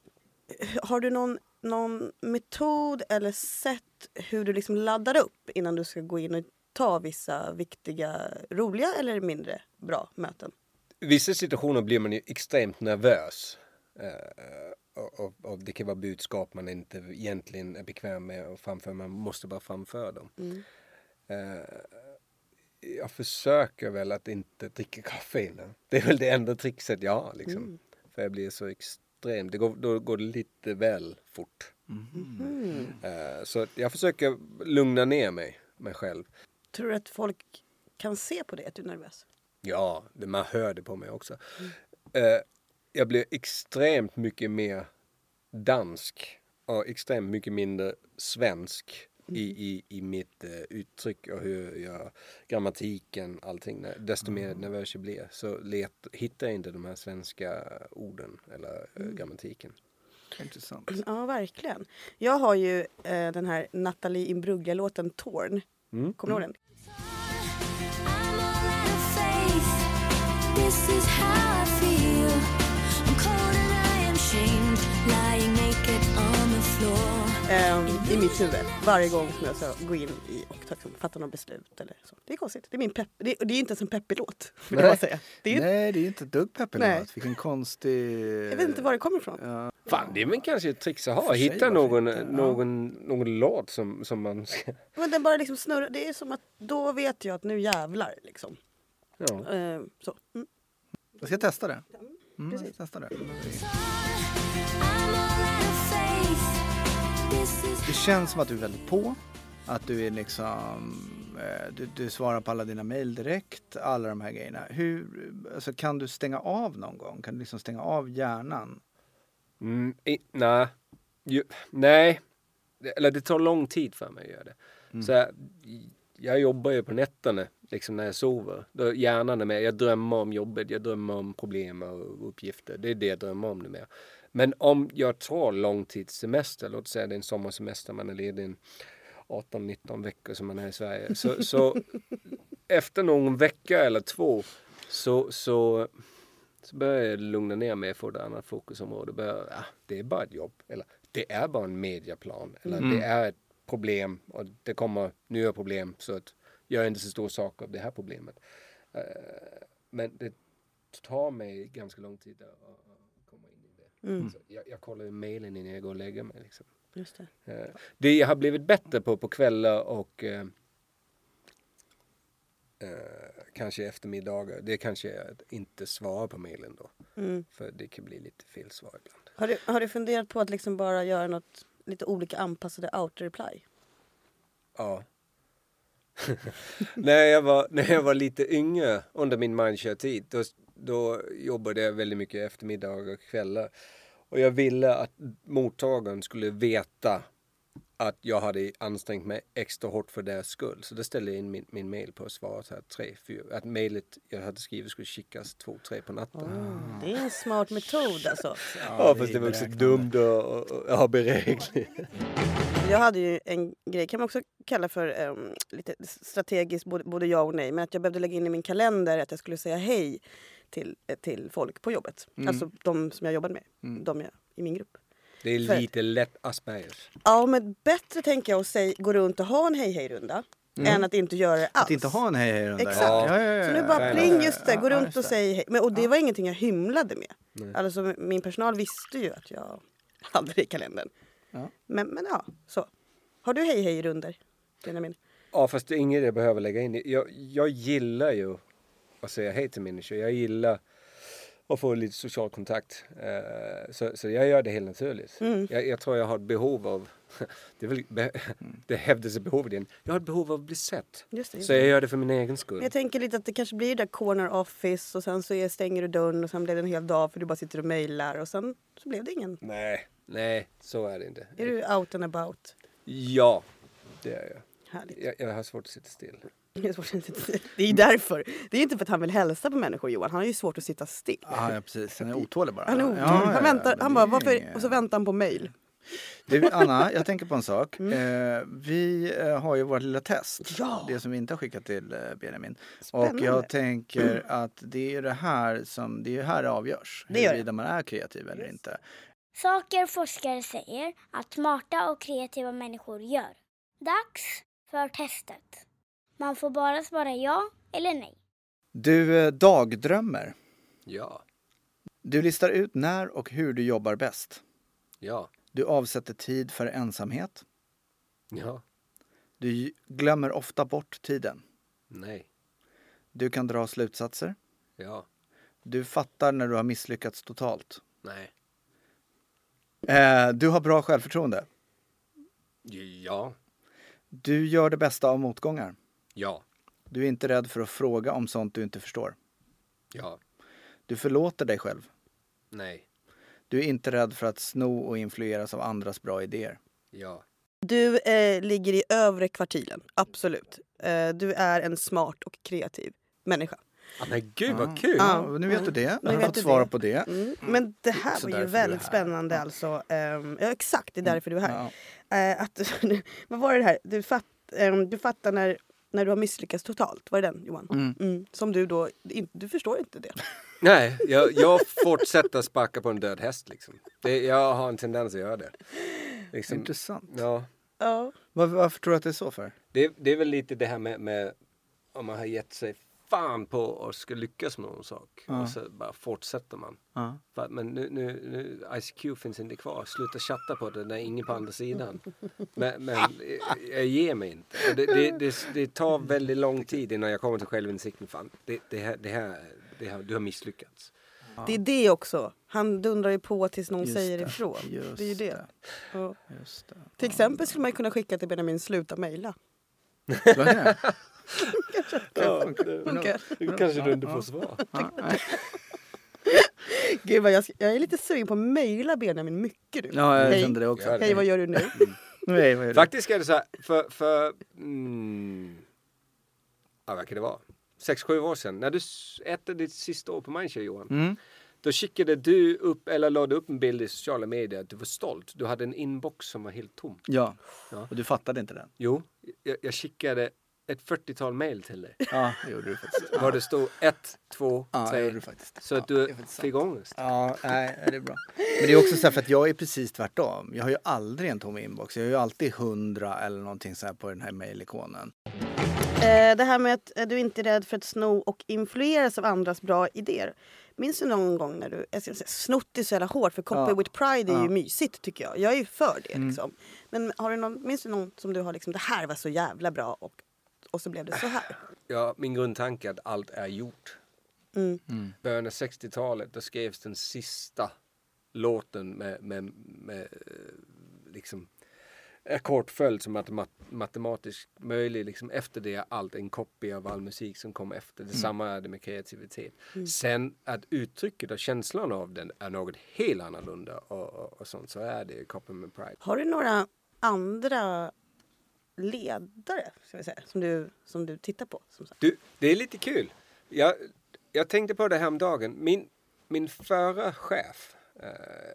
Speaker 2: har du någon, någon metod eller sätt hur du liksom laddar upp innan du ska gå in och ta vissa viktiga, roliga eller mindre bra möten?
Speaker 4: Vissa situationer blir man ju extremt nervös. Eh, och, och, och det kan vara budskap man inte egentligen är bekväm med att framföra. Man måste bara framföra dem. Eh, jag försöker väl att inte dricka kaffe innan. Det är väl det enda trixet jag har liksom. För jag blir så extremt, det går, då går det lite väl fort. Eh, så jag försöker lugna ner mig, mig själv.
Speaker 2: Tror du att folk kan se på dig att du är nervös?
Speaker 4: Ja, det, man hör det på mig också. Eh, jag blir extremt mycket mer dansk och extremt mycket mindre svensk i, i, i mitt eh, uttryck och hur jag, grammatiken, allting. Desto mer nervös jag blir så let, hittar jag inte de här svenska orden eller eh, grammatiken.
Speaker 3: Intressant.
Speaker 2: Ja, verkligen. Jag har ju eh, den här Nathalie Imbruglia-låten Torn.
Speaker 4: Mm.
Speaker 2: Kommer du ihåg den? Mitt huvud. Varje gång som jag ska gå in i och ta, liksom, fatta något beslut. Eller så. Det är konstigt. Det är, min pepp, det, det är inte ens en peppig låt. Vill jag
Speaker 4: Nej.
Speaker 2: bara säga. Det är,
Speaker 3: Nej, det är inte ett dugg peppig låt. Vilken konstig...
Speaker 2: jag vet inte var det kommer ifrån.
Speaker 3: Ja.
Speaker 4: Fan, det är väl kanske ett trix att ha. Hitta någon, någon, någon låt som, som man ska...
Speaker 2: Men den bara liksom snurrar. Det är som att då vet jag att nu jävlar. Liksom.
Speaker 4: Ja.
Speaker 2: Ehm, så. Mm.
Speaker 3: Jag ska testa det. Mm, jag
Speaker 2: precis.
Speaker 3: ska testa det.
Speaker 5: I'm
Speaker 3: Det känns som att du är väldigt på. Att du är liksom... eh, Du, du svarar på alla dina mejl direkt. Alla de här grejerna. Hur, alltså, kan du stänga av någon gång? Kan du liksom stänga av hjärnan?
Speaker 4: Mm, nej. Nej. Eller det tar lång tid för mig att göra det. Så jag, jag jobbar ju på nätterna, liksom när jag sover. Då hjärnan är med. Jag drömmer om jobbet, jag drömmer om problem och uppgifter. Det är det jag drömmer om nu mer. Men om jag tar långtidssemester, låt säga det är en sommarsemester, man är ledig en 18-19 veckor som man är i Sverige. Så, så efter någon vecka eller två så, så så börjar jag lugna ner mig få ett annat fokusområde. Börjar, ja, det är bara ett jobb. Eller det är bara en mediaplan. Eller det är ett problem och det kommer nya problem. Så att gör inte så stor sak av det här problemet. Eh, men det tar mig ganska lång tid att, Så jag, jag kollar ju mejlen innan jag går och lägger mig. Liksom.
Speaker 2: Just det.
Speaker 4: Eh, Det jag har blivit bättre på på kvällar och eh, eh, kanske eftermiddagar, det kanske är att inte svara på mejlen då.
Speaker 2: Mm.
Speaker 4: För det kan bli lite fel svar ibland.
Speaker 2: Har, du, har du funderat på att liksom bara göra något lite olika anpassade auto-reply?
Speaker 4: Ja. när, jag var, när jag var lite yngre under min mindshare-tid då, då jobbade jag väldigt mycket eftermiddagar och kvällar. Och jag ville att mottagaren skulle veta att jag hade ansträngt mig extra hårt för deras skull. Så då ställde jag in min, min mail på att svara så här tre, fyra. Att mejlet jag hade skrivit skulle skickas två, tre på natten.
Speaker 2: Det är en smart metod alltså.
Speaker 4: Ja, fast det var också dumt och, och, och ja, beräkning.
Speaker 2: Jag hade ju en grej, kan man också kalla för em, lite strategiskt, både, både ja och nej. Men att jag behövde lägga in i min kalender att jag skulle säga hej till, till folk på jobbet. Alltså de som jag jobbade med. De jag, i min grupp.
Speaker 4: Det är
Speaker 2: För-
Speaker 4: lite lätt Aspergers.
Speaker 2: Ja, men bättre tänker jag att säga, gå runt och ha en hej hej runda. Än att inte göra det alls.
Speaker 3: Att inte ha en hej hej runda.
Speaker 2: Exakt.
Speaker 3: Ja, ja, ja,
Speaker 2: Så nu
Speaker 3: ja.
Speaker 2: bara pling just det, gå
Speaker 3: Ja,
Speaker 2: runt och säg hej. Men, och det var ingenting jag hymlade med. Alltså min personal visste ju att jag hade det i kalendern.
Speaker 3: Ja.
Speaker 2: Men, men ja, så. Har du hej hej runder Benjamin?
Speaker 4: Ja, fast det är inget jag behöver lägga in. Jag, jag gillar ju att säga hej till människor. Jag gillar att få lite social kontakt. Eh, så, så jag gör det helt naturligt.
Speaker 2: Mm.
Speaker 4: Jag, jag tror jag har ett behov av, det, är väl, be, det hävdas ett behov igen. Jag har ett behov av att bli sett.
Speaker 2: Just det.
Speaker 4: Så jag gör det för min egen skull.
Speaker 2: Jag tänker lite att det kanske blir där corner office och sen så är, stänger du dörren och sen blir det en hel dag för du bara sitter och mejlar och sen så blev det ingen.
Speaker 4: Nej, nej, så är det inte.
Speaker 2: Är du out and about?
Speaker 4: Ja, det är jag.
Speaker 2: Härligt.
Speaker 4: Jag, jag har svårt att sitta still.
Speaker 2: Det är svårt att sitta still. Det är därför. Det är inte för att han vill hälsa på människor Johan. Han har ju svårt att sitta still.
Speaker 3: Ja, ja, precis. Han är otålig bara.
Speaker 2: Han är otålig.
Speaker 3: Ja,
Speaker 2: han väntar, han bara, varför? Och så väntar han på mejl.
Speaker 3: Du, Anna, jag tänker på en sak.
Speaker 2: Mm.
Speaker 3: Eh, vi eh, har ju vårt lilla test.
Speaker 2: Ja.
Speaker 3: Det som vi inte har skickat till eh, Benjamin. Och
Speaker 2: Spännande.
Speaker 3: jag tänker att det är det här som det är här det avgörs. Huruvida man är kreativ eller inte.
Speaker 1: Saker forskare säger att smarta och kreativa människor gör. Dags för testet. Man får bara svara ja eller nej.
Speaker 3: Du eh, dagdrömmer.
Speaker 4: Ja,
Speaker 3: Du listar ut när och hur du jobbar bäst.
Speaker 4: ja,
Speaker 3: Du avsätter tid för ensamhet.
Speaker 4: ja,
Speaker 3: Du glömmer ofta bort tiden.
Speaker 4: nej,
Speaker 3: Du kan dra slutsatser.
Speaker 4: ja,
Speaker 3: Du fattar när du har misslyckats totalt.
Speaker 4: nej,
Speaker 3: Eh, du har bra självförtroende.
Speaker 4: ja,
Speaker 3: Du gör det bästa av motgångar.
Speaker 4: Ja,
Speaker 3: Du är inte rädd för att fråga om sånt du inte förstår.
Speaker 4: ja,
Speaker 3: Du förlåter dig själv.
Speaker 4: nej,
Speaker 3: Du är inte rädd för att sno och influeras av andras bra idéer.
Speaker 4: ja,
Speaker 2: Du eh, ligger i övre kvartilen, absolut. Eh, du är en smart och kreativ människa.
Speaker 4: Ah, men gud vad kul!
Speaker 3: Ja, nu vet du det. Du har fått
Speaker 2: du
Speaker 3: svara på det.
Speaker 2: Mm. Men det här
Speaker 3: Så
Speaker 2: var ju väldigt spännande alltså. Ehm, ja exakt, det är därför du är här.
Speaker 3: Ja.
Speaker 2: Eh, att, vad var det här? Du, fatt, ehm, du fattar när, när du har misslyckats totalt. Var det den Johan? Mm. Som du då, in, du förstår inte det.
Speaker 4: Nej, jag, jag fortsätter sparka på en död häst liksom. Det, jag har en tendens att göra det. Liksom,
Speaker 3: Intressant.
Speaker 4: ja,
Speaker 2: Ja.
Speaker 3: Var, varför tror du att det är så för?
Speaker 4: det, det är väl lite det här med, med om man har gett sig fan på att ska lyckas med någon sak. Och så bara fortsätter man.
Speaker 3: Ja.
Speaker 4: För men nu, nu, nu, ICQ finns inte kvar. Sluta chatta på det, det är ingen på andra sidan. Men, men jag, jag ger mig inte. Det, det, det, det tar väldigt lång tid innan jag kommer till självinsikten. Fan, det, det, här, det, här, det här, du har misslyckats.
Speaker 2: Det är det också. Han dundrar ju på tills någon
Speaker 3: Just
Speaker 2: säger
Speaker 3: det,
Speaker 2: ifrån.
Speaker 3: just
Speaker 2: det är ju det. Ja.
Speaker 3: Just det.
Speaker 2: Till exempel skulle man ju kunna skicka till Benjamin sluta mejla.
Speaker 3: Det?
Speaker 2: Funkar.
Speaker 4: Kanske du inte får svar.
Speaker 2: Gud vad jag, jag är lite sugen på att mejla Benjamin mycket nu.
Speaker 3: ja, jag
Speaker 2: Hej.
Speaker 3: kände det också.
Speaker 4: Gör.
Speaker 2: Hej vad gör du nu?
Speaker 3: Nej, vad är det?
Speaker 4: Faktiskt är det så här, för, för mm, ja, vad kan det vara? Sex, sju år sedan, när du av ditt sista år på Mindshare Johan.
Speaker 3: Mm.
Speaker 4: Då skickade du upp, eller lade upp en bild i sociala medier att du var stolt. Du hade en inbox som var helt tom.
Speaker 3: Ja.
Speaker 4: Ja.
Speaker 3: och du fattade inte den?
Speaker 4: Jo, jag, jag skickade ett 40-tal mail till dig.
Speaker 3: Ja, det gjorde du faktiskt.
Speaker 4: Var det stod ett, två,
Speaker 3: Ja, det
Speaker 4: tre.
Speaker 3: gjorde du faktiskt.
Speaker 4: Så att du fick ångest.
Speaker 3: Ja, nej, det är bra. Men det är också så här för att jag är precis tvärtom. Jag har ju aldrig en tom inbox. Jag har ju alltid hundra eller någonting så här på den här mejlikonen.
Speaker 2: Eh, det här med att du inte är rädd för att sno och influeras av andras bra idéer. Minns du någon gång när du, jag ska säga, snott är så jävla hårt för Copy
Speaker 3: Ja.
Speaker 2: with Pride är ju
Speaker 3: Ja.
Speaker 2: mysigt tycker jag. Jag är ju för det liksom. Men har du någon, minns du någon som du har liksom, det här var så jävla bra och, och så blev det så här.
Speaker 4: Ja, min grundtanke är att allt är gjort.
Speaker 2: Mm.
Speaker 4: början av 60-talet då skrevs den sista låten med, med, med eh, liksom ackordföljd som matema- matematiskt möjlig. Liksom efter det är allt en kopia av all musik som kom efter. Detsamma är det med kreativitet. Sen att uttrycket och känslan av den är något helt annorlunda och, och, och sånt så är det i med Pride.
Speaker 2: Har du några andra ledare ska vi säga, som, du, som du tittar på?
Speaker 4: Du, det är lite kul. Jag, jag tänkte på det här om dagen. Min, min förra chef, eh,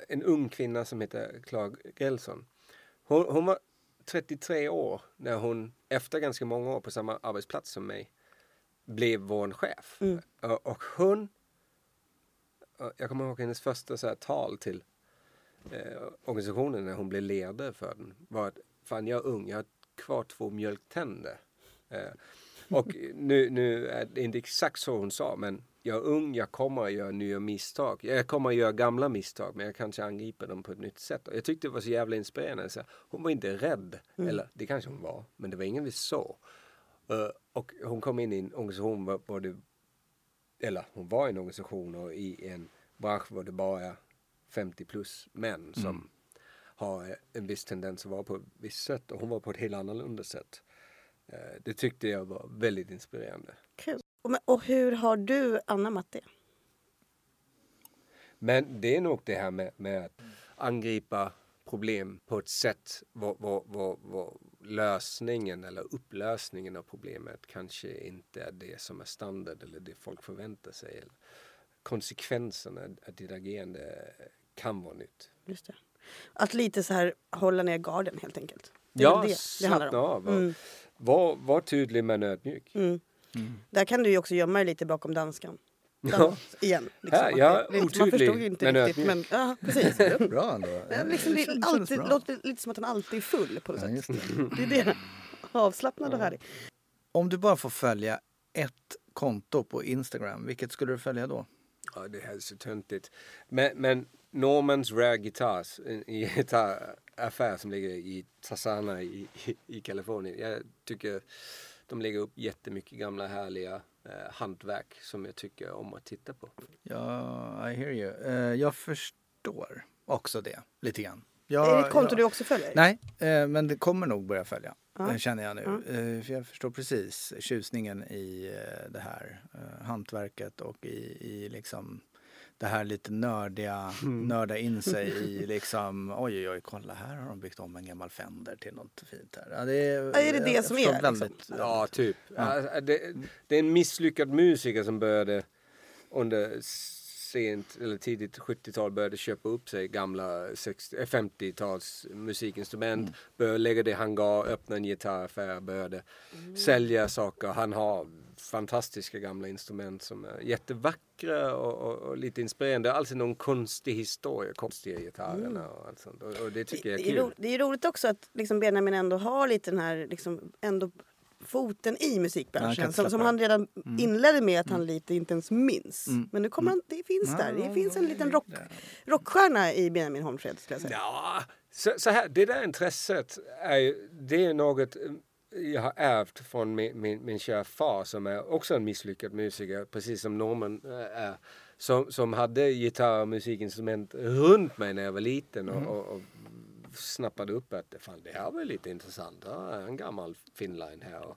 Speaker 4: en ung kvinna som heter Clara Gelson. Hon, hon var 33 år när hon, efter ganska många år på samma arbetsplats som mig, blev vår chef. Och, och hon, jag kommer ihåg hennes första så tal till eh, organisationen när hon blev ledare för den. Var att, fan jag är ung, jag har kvar två mjölktänder. Eh, och nu, nu är det inte exakt så hon sa, men jag är ung, jag kommer att göra nya misstag. Jag kommer att göra gamla misstag, men jag kanske angriper dem på ett nytt sätt. Och jag tyckte det var så jävla inspirerande. Så hon var inte rädd, eller det kanske hon var, men det var ingen vi såg. Eh, och hon kom in i en organisation var, var det, eller hon var i en organisation och i en bransch var det bara är 50 plus män som har en viss tendens att vara på ett visst sätt och hon var på ett helt annorlunda sätt. Eh, Det tyckte jag var väldigt inspirerande.
Speaker 2: Kul. Och, hur har du anammat det?
Speaker 4: Men det är nog det här med, med att angripa problem på ett sätt var, var, var, var lösningen eller upplösningen av problemet kanske inte är det som är standard eller det folk förväntar sig. Konsekvenserna av ditt agerande kan vara nytt.
Speaker 2: Just det. Att lite så här hålla ner garden helt enkelt. Det
Speaker 4: Ja,
Speaker 2: det det handlar
Speaker 4: slappna
Speaker 2: om.
Speaker 4: av.
Speaker 2: Mm.
Speaker 4: Var, var tydlig men ödmjuk.
Speaker 2: Mm. Där kan du ju också gömma dig lite bakom danskan.
Speaker 4: Ja.
Speaker 2: Igen. Liksom,
Speaker 4: Ja,
Speaker 2: det-
Speaker 4: är
Speaker 2: man
Speaker 4: otydlig,
Speaker 2: förstod ju inte
Speaker 4: men
Speaker 2: riktigt.
Speaker 4: ödmjuk.
Speaker 2: Men, ja, precis.
Speaker 3: Det är bra ändå.
Speaker 2: Det, liksom, det,
Speaker 3: känns-
Speaker 2: alltid,
Speaker 3: bra.
Speaker 2: låter lite som att han alltid är full på något
Speaker 3: Ja,
Speaker 2: sätt.
Speaker 3: det.
Speaker 2: Det är det. Avslappnad och härlig.
Speaker 3: Om du bara får följa ett konto på Instagram, vilket skulle du följa då?
Speaker 4: Ja, det här är så töntigt. Men, men Normans Rare Guitars, en gitarraffär som ligger i Tassana i, i, i Kalifornien. Jag tycker de lägger upp jättemycket gamla härliga eh, hantverk som jag tycker om att titta på.
Speaker 3: Ja, I hear you. Eh, jag förstår också det lite grann.
Speaker 2: är
Speaker 3: Jag,
Speaker 2: det ett konto
Speaker 3: jag,
Speaker 2: du också följer?
Speaker 3: Nej, eh, men det kommer nog börja följa.
Speaker 2: Ja.
Speaker 3: eh, Känner jag nu.
Speaker 2: Ja.
Speaker 3: Eh, för jag förstår precis tjusningen i det här eh, hantverket och i, i liksom det här lite nördiga,
Speaker 2: Mm.
Speaker 3: nörda in sig i liksom oj oj oj kolla här har de byggt om en gammal Fender till något fint här. Ja, det är,
Speaker 2: Ja, är det det som är,
Speaker 3: Väldigt,
Speaker 2: liksom?
Speaker 4: Ja, typ.
Speaker 3: Ja,
Speaker 4: det, det är en misslyckad musiker som började under sent eller tidigt 70-tal började köpa upp sig gamla 60 eh, 50-tals musikinstrument,
Speaker 3: Mm.
Speaker 4: började lägga det i hangar, öppna en gitarraffär, började sälja saker. Han har fantastiska gamla instrument som är jättevackra och, och, och lite inspirerande. Alltså någon konstig historia, konstiga gitarrerna och allt sånt. Och, och det tycker jag är
Speaker 2: det, är ro,
Speaker 4: kul.
Speaker 2: det är roligt också att liksom Benjamin ändå har lite den här liksom, ändå foten i musikbranschen. som, som han redan inledde med att han lite inte ens minns.
Speaker 3: Mm.
Speaker 2: Men nu kommer han, det finns där. Det finns en liten rock, rockstjärna i Benjamin Holmfred skulle jag säga.
Speaker 4: Ja, så, så här, det där intresset är det är något eh, jag har ärvt från min, min, min kära far som är också en misslyckad musiker, precis som Norman eh, är. Som, som hade gitarr och musikinstrument runt mig när jag var liten och, och, och snappade upp att fan, det här var lite intressant. Ja, en gammal Finline här. Och,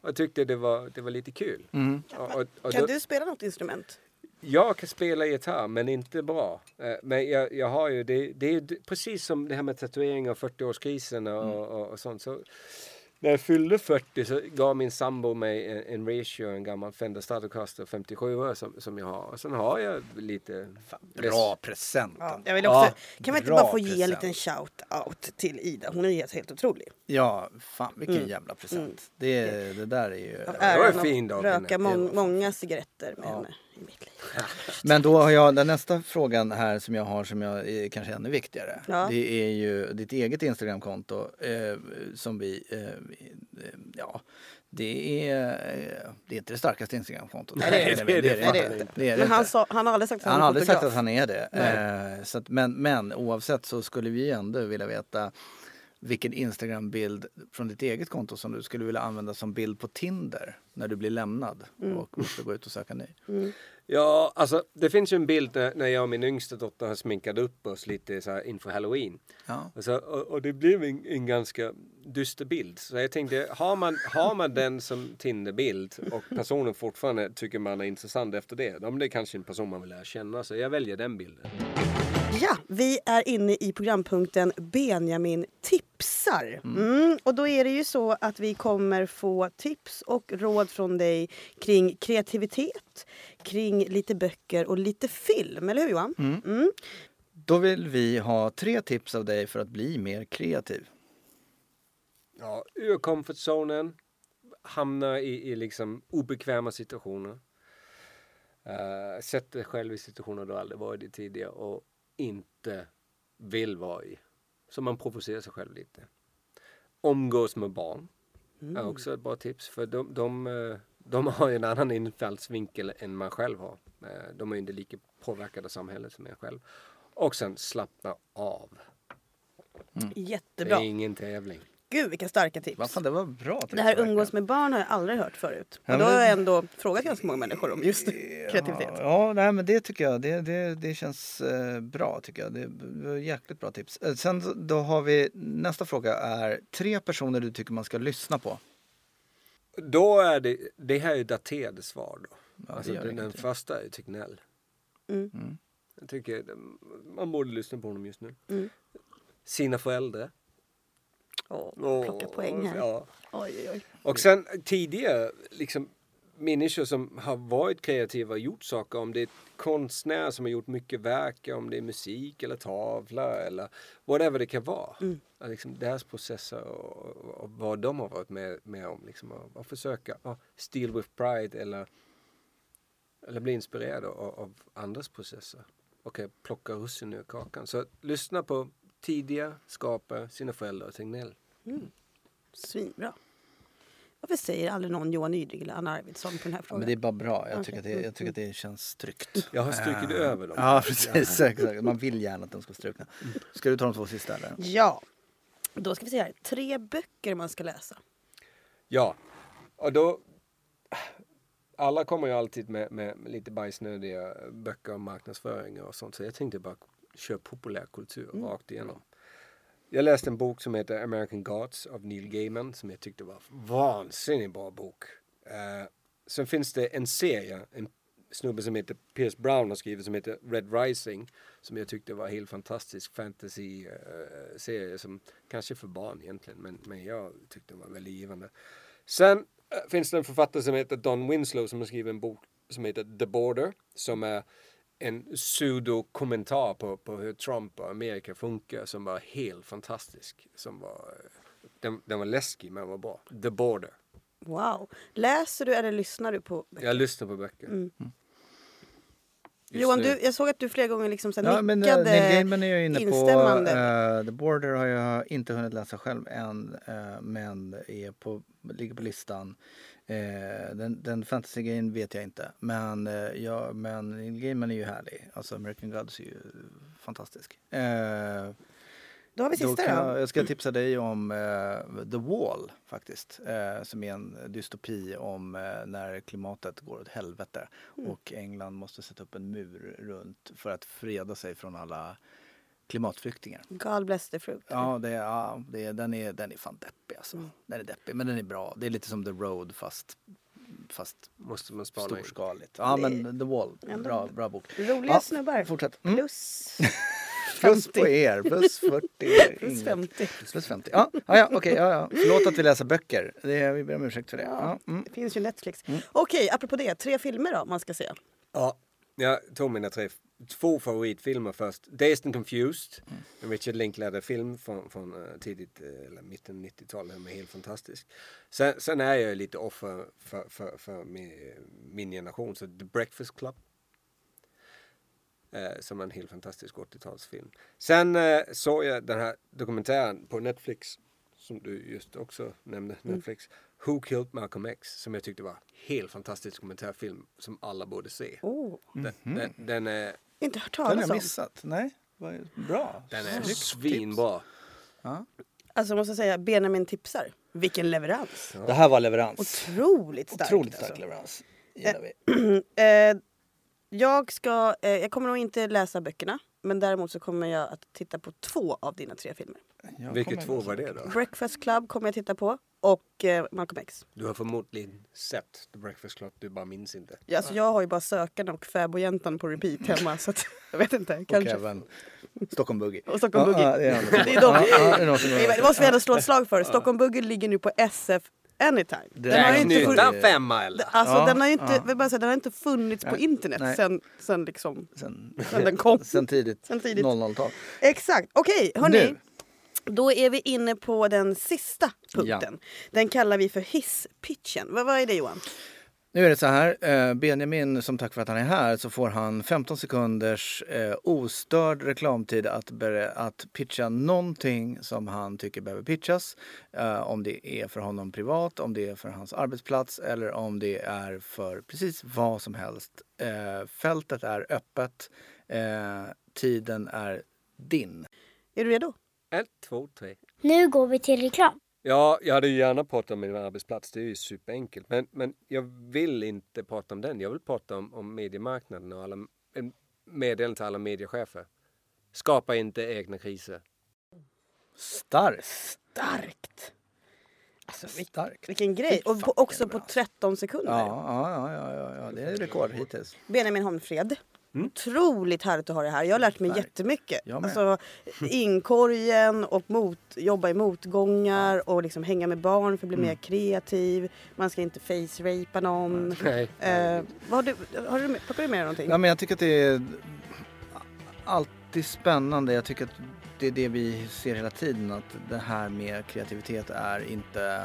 Speaker 4: och jag tyckte det var, det var lite kul.
Speaker 3: Mm.
Speaker 4: Och, och, och
Speaker 2: Kan
Speaker 4: då-
Speaker 2: du spela något instrument?
Speaker 4: jag kan spela gitarr men inte bra. Eh, Men jag, jag har ju det, det är precis som det här med tatueringar och 40-årskrisen och, och, och sånt. Så när jag fyllde 40 så gav min sambo mig en, en ratio, en gammal Fender Stratocaster 57 som, som jag har. Och sen har jag lite...
Speaker 3: Bra present.
Speaker 2: Ja, jag vill också,
Speaker 3: Ja,
Speaker 2: kan vi inte bara få ge en
Speaker 3: present.
Speaker 2: liten shout-out till Ida? Hon är helt, helt otrolig.
Speaker 3: Ja, fan vilken
Speaker 2: Mm.
Speaker 3: jävla present. Det, det där är ju...
Speaker 2: Av
Speaker 4: var
Speaker 2: äran
Speaker 4: fin
Speaker 2: att
Speaker 4: av
Speaker 2: röka
Speaker 3: Det var-
Speaker 2: många cigaretter med
Speaker 3: Ja.
Speaker 2: henne i mitt liv.
Speaker 3: Men då har jag den nästa frågan här som jag har som jag är kanske ännu viktigare.
Speaker 2: Ja.
Speaker 3: Det är ju ditt eget Instagramkonto eh, som vi, eh, eh, ja, det är, eh, det är inte det starkaste Instagramkontot.
Speaker 2: Nej, det är det.
Speaker 3: Nej, det är
Speaker 2: Nej, det är
Speaker 3: inte.
Speaker 2: inte.
Speaker 3: Det är det
Speaker 2: Men han,
Speaker 3: inte.
Speaker 2: sa, han har aldrig sagt att han,
Speaker 3: Han har
Speaker 2: är
Speaker 3: aldrig sagt
Speaker 2: fotograf.
Speaker 3: att han är det. Eh, så att, men, men oavsett så skulle vi ändå vilja veta vilken Instagram-bild från ditt eget konto som du skulle vilja använda som bild på Tinder när du blir lämnad
Speaker 2: Mm.
Speaker 3: och måste gå ut och söka ny.
Speaker 4: Ja, alltså det finns ju en bild när, när jag och min yngsta dotter har sminkat upp oss lite så här inför halloween.
Speaker 3: Ja.
Speaker 4: Och, så, och, och det blev en, en ganska dyster bild. Så jag tänkte, har man, har man den som Tinderbild och personen fortfarande tycker man är intressant efter det, då är det kanske en person man vill lära känna. Så jag väljer den bilden.
Speaker 2: Ja, vi är inne i programpunkten Benjamin tips. Tipsar. Mm, och då är det ju så att vi kommer få tips och råd från dig kring kreativitet, kring lite böcker och lite film. Eller hur Johan? Mm.
Speaker 3: Då vill vi ha tre tips av dig för att bli mer kreativ.
Speaker 4: Ja, ur comfortzonen. Hamna i, i liksom obekväma situationer. Uh, sätt dig själv i situationer du aldrig varit i tidigare och inte vill vara i. Så man provocerar sig själv lite. Umgås med barn. är också ett bra tips. För de, de, eh, de har ju en annan infallsvinkel än man själv har. Eh, De är ju inte lika påverkade av samhället som en själv. Och sen slappna av. Det
Speaker 2: Jättebra.
Speaker 4: är ingen tävling.
Speaker 2: Gud vilka starka tips.
Speaker 3: Vad fan, det var bra tips.
Speaker 2: Det här umgås med barn har jag aldrig hört förut.
Speaker 3: Ja,
Speaker 2: Och då har jag ändå frågat ganska många människor om just kreativitet.
Speaker 3: Ja, ja nej, men det tycker jag. Det, det, det känns eh, bra tycker jag. Det var jäkligt bra tips. Eh, sen då har vi nästa fråga är tre personer du tycker man ska lyssna på.
Speaker 4: Då är det, det här är daterade svar då.
Speaker 3: det
Speaker 4: alltså den, den första är Tegnell.
Speaker 2: Mm.
Speaker 4: Jag tycker man borde lyssna på honom just nu.
Speaker 2: Mm.
Speaker 4: Sina föräldrar.
Speaker 2: Åh, plocka poäng här.
Speaker 4: Ja.
Speaker 2: Oj, oj, oj.
Speaker 4: Och sen tidigare, liksom människor som har varit kreativa och gjort saker. Om det är konstnärer som har gjort mycket verk, om det är musik eller tavla eller whatever det kan vara.
Speaker 2: Mm.
Speaker 4: Att Liksom deras processer och, och, och vad de har varit med, med om. Liksom, och, och försöka ja, steal with pride eller, eller bli inspirerad av, av andras processer. Och plocka russin ur kakan. Så lyssna på tidiga skapare, sina föräldrar och Tegnell.
Speaker 2: Svinbra. Varför säger aldrig någon Johan Nydring eller Anna Arvidsson på den här
Speaker 3: Ja,
Speaker 2: frågan?
Speaker 3: men det är bara bra. Jag tycker, att det, jag tycker att det känns tryggt.
Speaker 4: Jag har strukit
Speaker 3: Eh,
Speaker 4: över dem.
Speaker 3: Ja, precis. Exakt. Man vill gärna att de ska strukna. Ska du ta de två sista eller?
Speaker 2: Ja. Då ska vi se här. Tre böcker man ska läsa.
Speaker 4: Ja, och då... Alla kommer ju alltid med, med, med lite bajsnödiga böcker om marknadsföring och sånt. Så jag tänkte bara köra populärkultur rakt igenom. Jag läste en bok som heter American Gods av Neil Gaiman som jag tyckte var vansinnigt bra bok. Uh, sen finns det en serie, en snubbe som heter Pierce Brown har skrivit som heter Red Rising som jag tyckte var helt fantastisk fantasy-serie som kanske är för barn egentligen men, men jag tyckte den var väldigt givande. Sen eh, finns det en författare som heter Don Winslow som har skrivit en bok som heter The Border som är en pseudo-kommentar på, på hur Trump och Amerika funkar som var helt fantastisk. Som var, eh, den, den var läskig men var bra. The Border.
Speaker 2: Wow. Läser du eller lyssnar du på böcker?
Speaker 4: Jag lyssnar på böcker.
Speaker 2: Mm.
Speaker 4: Just
Speaker 2: Johan, du, jag såg att du flera gånger liksom så
Speaker 3: Ja, men uh,
Speaker 2: nickade
Speaker 3: Neil Gaiman är jag inne på.
Speaker 2: instämmande.
Speaker 3: eh, The Border har jag inte hunnit läsa själv än. eh, men är på, ligger på listan. Eh, den, den fantasy-grejen vet jag inte. Men, uh, ja, men Neil Gaiman är ju härlig. Alltså American Gods är ju fantastisk. Eh,
Speaker 2: Då har vi
Speaker 3: då
Speaker 2: sista
Speaker 3: kan
Speaker 2: då.
Speaker 3: jag, jag ska tipsa dig om eh, The Wall faktiskt. eh, som är en dystopi om eh, när klimatet går åt helvete.
Speaker 2: Mm.
Speaker 3: Och England måste sätta upp en mur runt för att freda sig från alla klimatflyktingar.
Speaker 2: God bless the fruit.
Speaker 3: Ja, det, är- ja det, är- den, är, den är fan deppig alltså.
Speaker 2: Mm.
Speaker 3: Den är deppig men den är bra. Det är lite som The Road fast, fast
Speaker 4: Måste man spana in.
Speaker 3: storskaligt. Ja men The Wall, bra, bra bok.
Speaker 2: Roliga
Speaker 3: Ja,
Speaker 2: snubbar.
Speaker 3: Fortsätt. Mm.
Speaker 2: Plus
Speaker 3: Plus på
Speaker 2: 50.
Speaker 3: er, plus 40.
Speaker 2: Plus
Speaker 3: inget.
Speaker 2: 50.
Speaker 3: Plus 50. Ja, ja, ja okej. ja, ja. Förlåt att vi läser böcker. Det, vi ber om ursäkt för det.
Speaker 2: Ja,
Speaker 3: mm.
Speaker 2: Det finns ju Netflix. Okej, apropå det. Tre filmer då man ska se.
Speaker 4: Ja, jag tog mina tre, två favoritfilmer först. Dazed and Confused, en Richard Linklater-film från, från eh, tidigt, eh, eller mitten 90-talet. Den är helt fantastisk. Sen, sen är jag lite offer för, för, för min, min generation, så The Breakfast Club. Eh, som är en helt fantastisk 80-talsfilm. Sen eh, såg jag den här dokumentären på Netflix, som du just också nämnde, Netflix. Who Killed Malcolm X, som jag tyckte var helt fantastisk dokumentärfilm som alla borde se.
Speaker 2: Oh,
Speaker 4: Den, den, den är,
Speaker 2: inte hört
Speaker 3: Den har
Speaker 2: talas
Speaker 3: jag
Speaker 2: om.
Speaker 3: missat. Nej, bra.
Speaker 4: den är svinbra.
Speaker 2: Alltså jag måste säga, Benjamin tipsar. Vilken leverans.
Speaker 3: Det här var leverans.
Speaker 2: Otroligt starkt.
Speaker 3: Otroligt stark
Speaker 2: alltså.
Speaker 3: leverans. Gillar vi.
Speaker 2: Eh, jag, ska, eh, jag kommer nog inte läsa böckerna. Men däremot så kommer jag att titta på två av dina tre filmer.
Speaker 3: Kommer
Speaker 4: två var det då?
Speaker 2: Breakfast Club kommer jag titta på. Och eh, Malcolm X.
Speaker 4: Du har förmodligen sett The Breakfast Club, du bara minns inte.
Speaker 2: Ja, alltså, jag har ju bara Sökarna och Fäbodjäntan på repeat hemma. så att, jag vet inte.
Speaker 3: Och
Speaker 2: Kanske.
Speaker 3: även Stockholm Boogie.
Speaker 2: Och Stockholm Boogie.
Speaker 3: Ja, det är
Speaker 2: Det är de.
Speaker 3: Det är
Speaker 2: måste vi ändå slå ett slag för. Stockholm Boogie ligger nu på SF Anytime.
Speaker 3: Det
Speaker 2: Den har ju
Speaker 3: är
Speaker 2: inte funnits,
Speaker 4: femma eller?
Speaker 2: alltså,
Speaker 3: Ja,
Speaker 2: den har inte,
Speaker 3: ja.
Speaker 2: bara säga, den har inte funnits på internet
Speaker 3: Nej.
Speaker 2: sen, sen, liksom,
Speaker 3: Sen,
Speaker 2: sen den kom.
Speaker 3: sen tidigt,
Speaker 2: Sen tidigt.
Speaker 3: 00-tal.
Speaker 2: Exakt. Okej, hörni.
Speaker 3: Nu.
Speaker 2: Då är vi inne på den sista punkten. Den kallar vi för hisspitchen. Vad, vad är det Johan?
Speaker 3: Nu är det så här, eh, Benjamin som tack för att han är här så får han 15 sekunders eh, ostörd reklamtid att, att pitcha någonting som han tycker behöver pitchas. Eh, om det är för honom privat, om det är för hans arbetsplats eller om det är för precis vad som helst. Eh, fältet är öppet, eh, tiden är din.
Speaker 2: Är du redo?
Speaker 4: Ett, två, tre.
Speaker 1: Nu går vi till reklam.
Speaker 4: Ja, jag hade gärna pratat om min arbetsplats. Det är ju superenkelt. Men, men jag vill inte prata om den. Jag vill prata om, om mediemarknaden och alla, en meddelande till alla mediechefer. Skapa inte egna kriser.
Speaker 3: Starkt!
Speaker 2: Starkt! Alltså,
Speaker 3: Starkt.
Speaker 2: vilken grej! Och på, också på 13 sekunder.
Speaker 3: Ja, ja, ja, ja, ja, ja, det är rekord hittills.
Speaker 2: Benjamin Holmfred. Otroligt härligt att ha dig här. Jag har lärt mig
Speaker 3: Tack.
Speaker 2: jättemycket. Alltså, inkorgen och mot, jobba i motgångar och liksom hänga med barn för att bli
Speaker 3: Mm.
Speaker 2: mer kreativ. Man ska inte face-rapa någon.
Speaker 4: Nej.
Speaker 2: Eh, vad har du, har du, plockar du med dig någonting?
Speaker 3: Ja, men jag tycker att det är alltid spännande. Jag tycker att det är det vi ser hela tiden. Att det här med kreativitet är inte,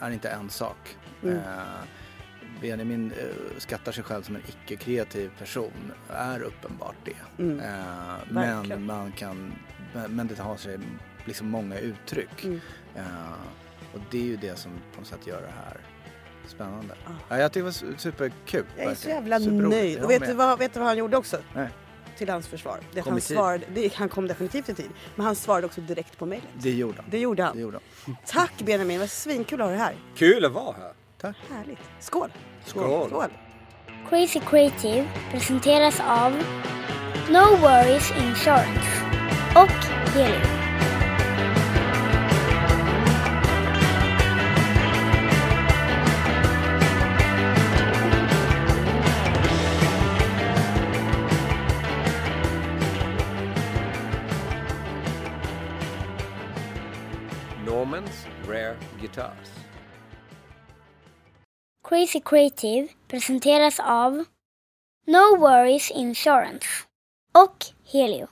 Speaker 3: är inte en sak.
Speaker 2: Mm.
Speaker 3: Eh, Benjamin eh, skattar sig själv som en icke-kreativ person. Är uppenbart det.
Speaker 2: Mm.
Speaker 3: Eh, men man kan, men det har sig liksom många uttryck.
Speaker 2: Mm.
Speaker 3: Eh, och det är ju det som på något sätt gör det här spännande.
Speaker 2: Ah.
Speaker 3: Ja, jag tycker det var su- superkul.
Speaker 2: Jag är så jävla nöjd. Och vet du, vad, vet du vad han gjorde också?
Speaker 3: Nej.
Speaker 2: Till hans försvar. Det
Speaker 3: Kom
Speaker 2: han, svarade, det, han kom definitivt i tid. Men han svarade också direkt på mejlet.
Speaker 3: Det gjorde han.
Speaker 2: Det gjorde han.
Speaker 3: Det gjorde han.
Speaker 2: Tack Benjamin, det var svinkul att ha dig här.
Speaker 4: Kul att vara här.
Speaker 2: Härligt. Skål!
Speaker 4: Skål.
Speaker 2: Skål.
Speaker 1: Crazy Creative presenteras av No Worries Insurance och Helio.
Speaker 4: Norman's Rare Guitars.
Speaker 1: Crazy Creative presenteras av No Worries Insurance och Helio.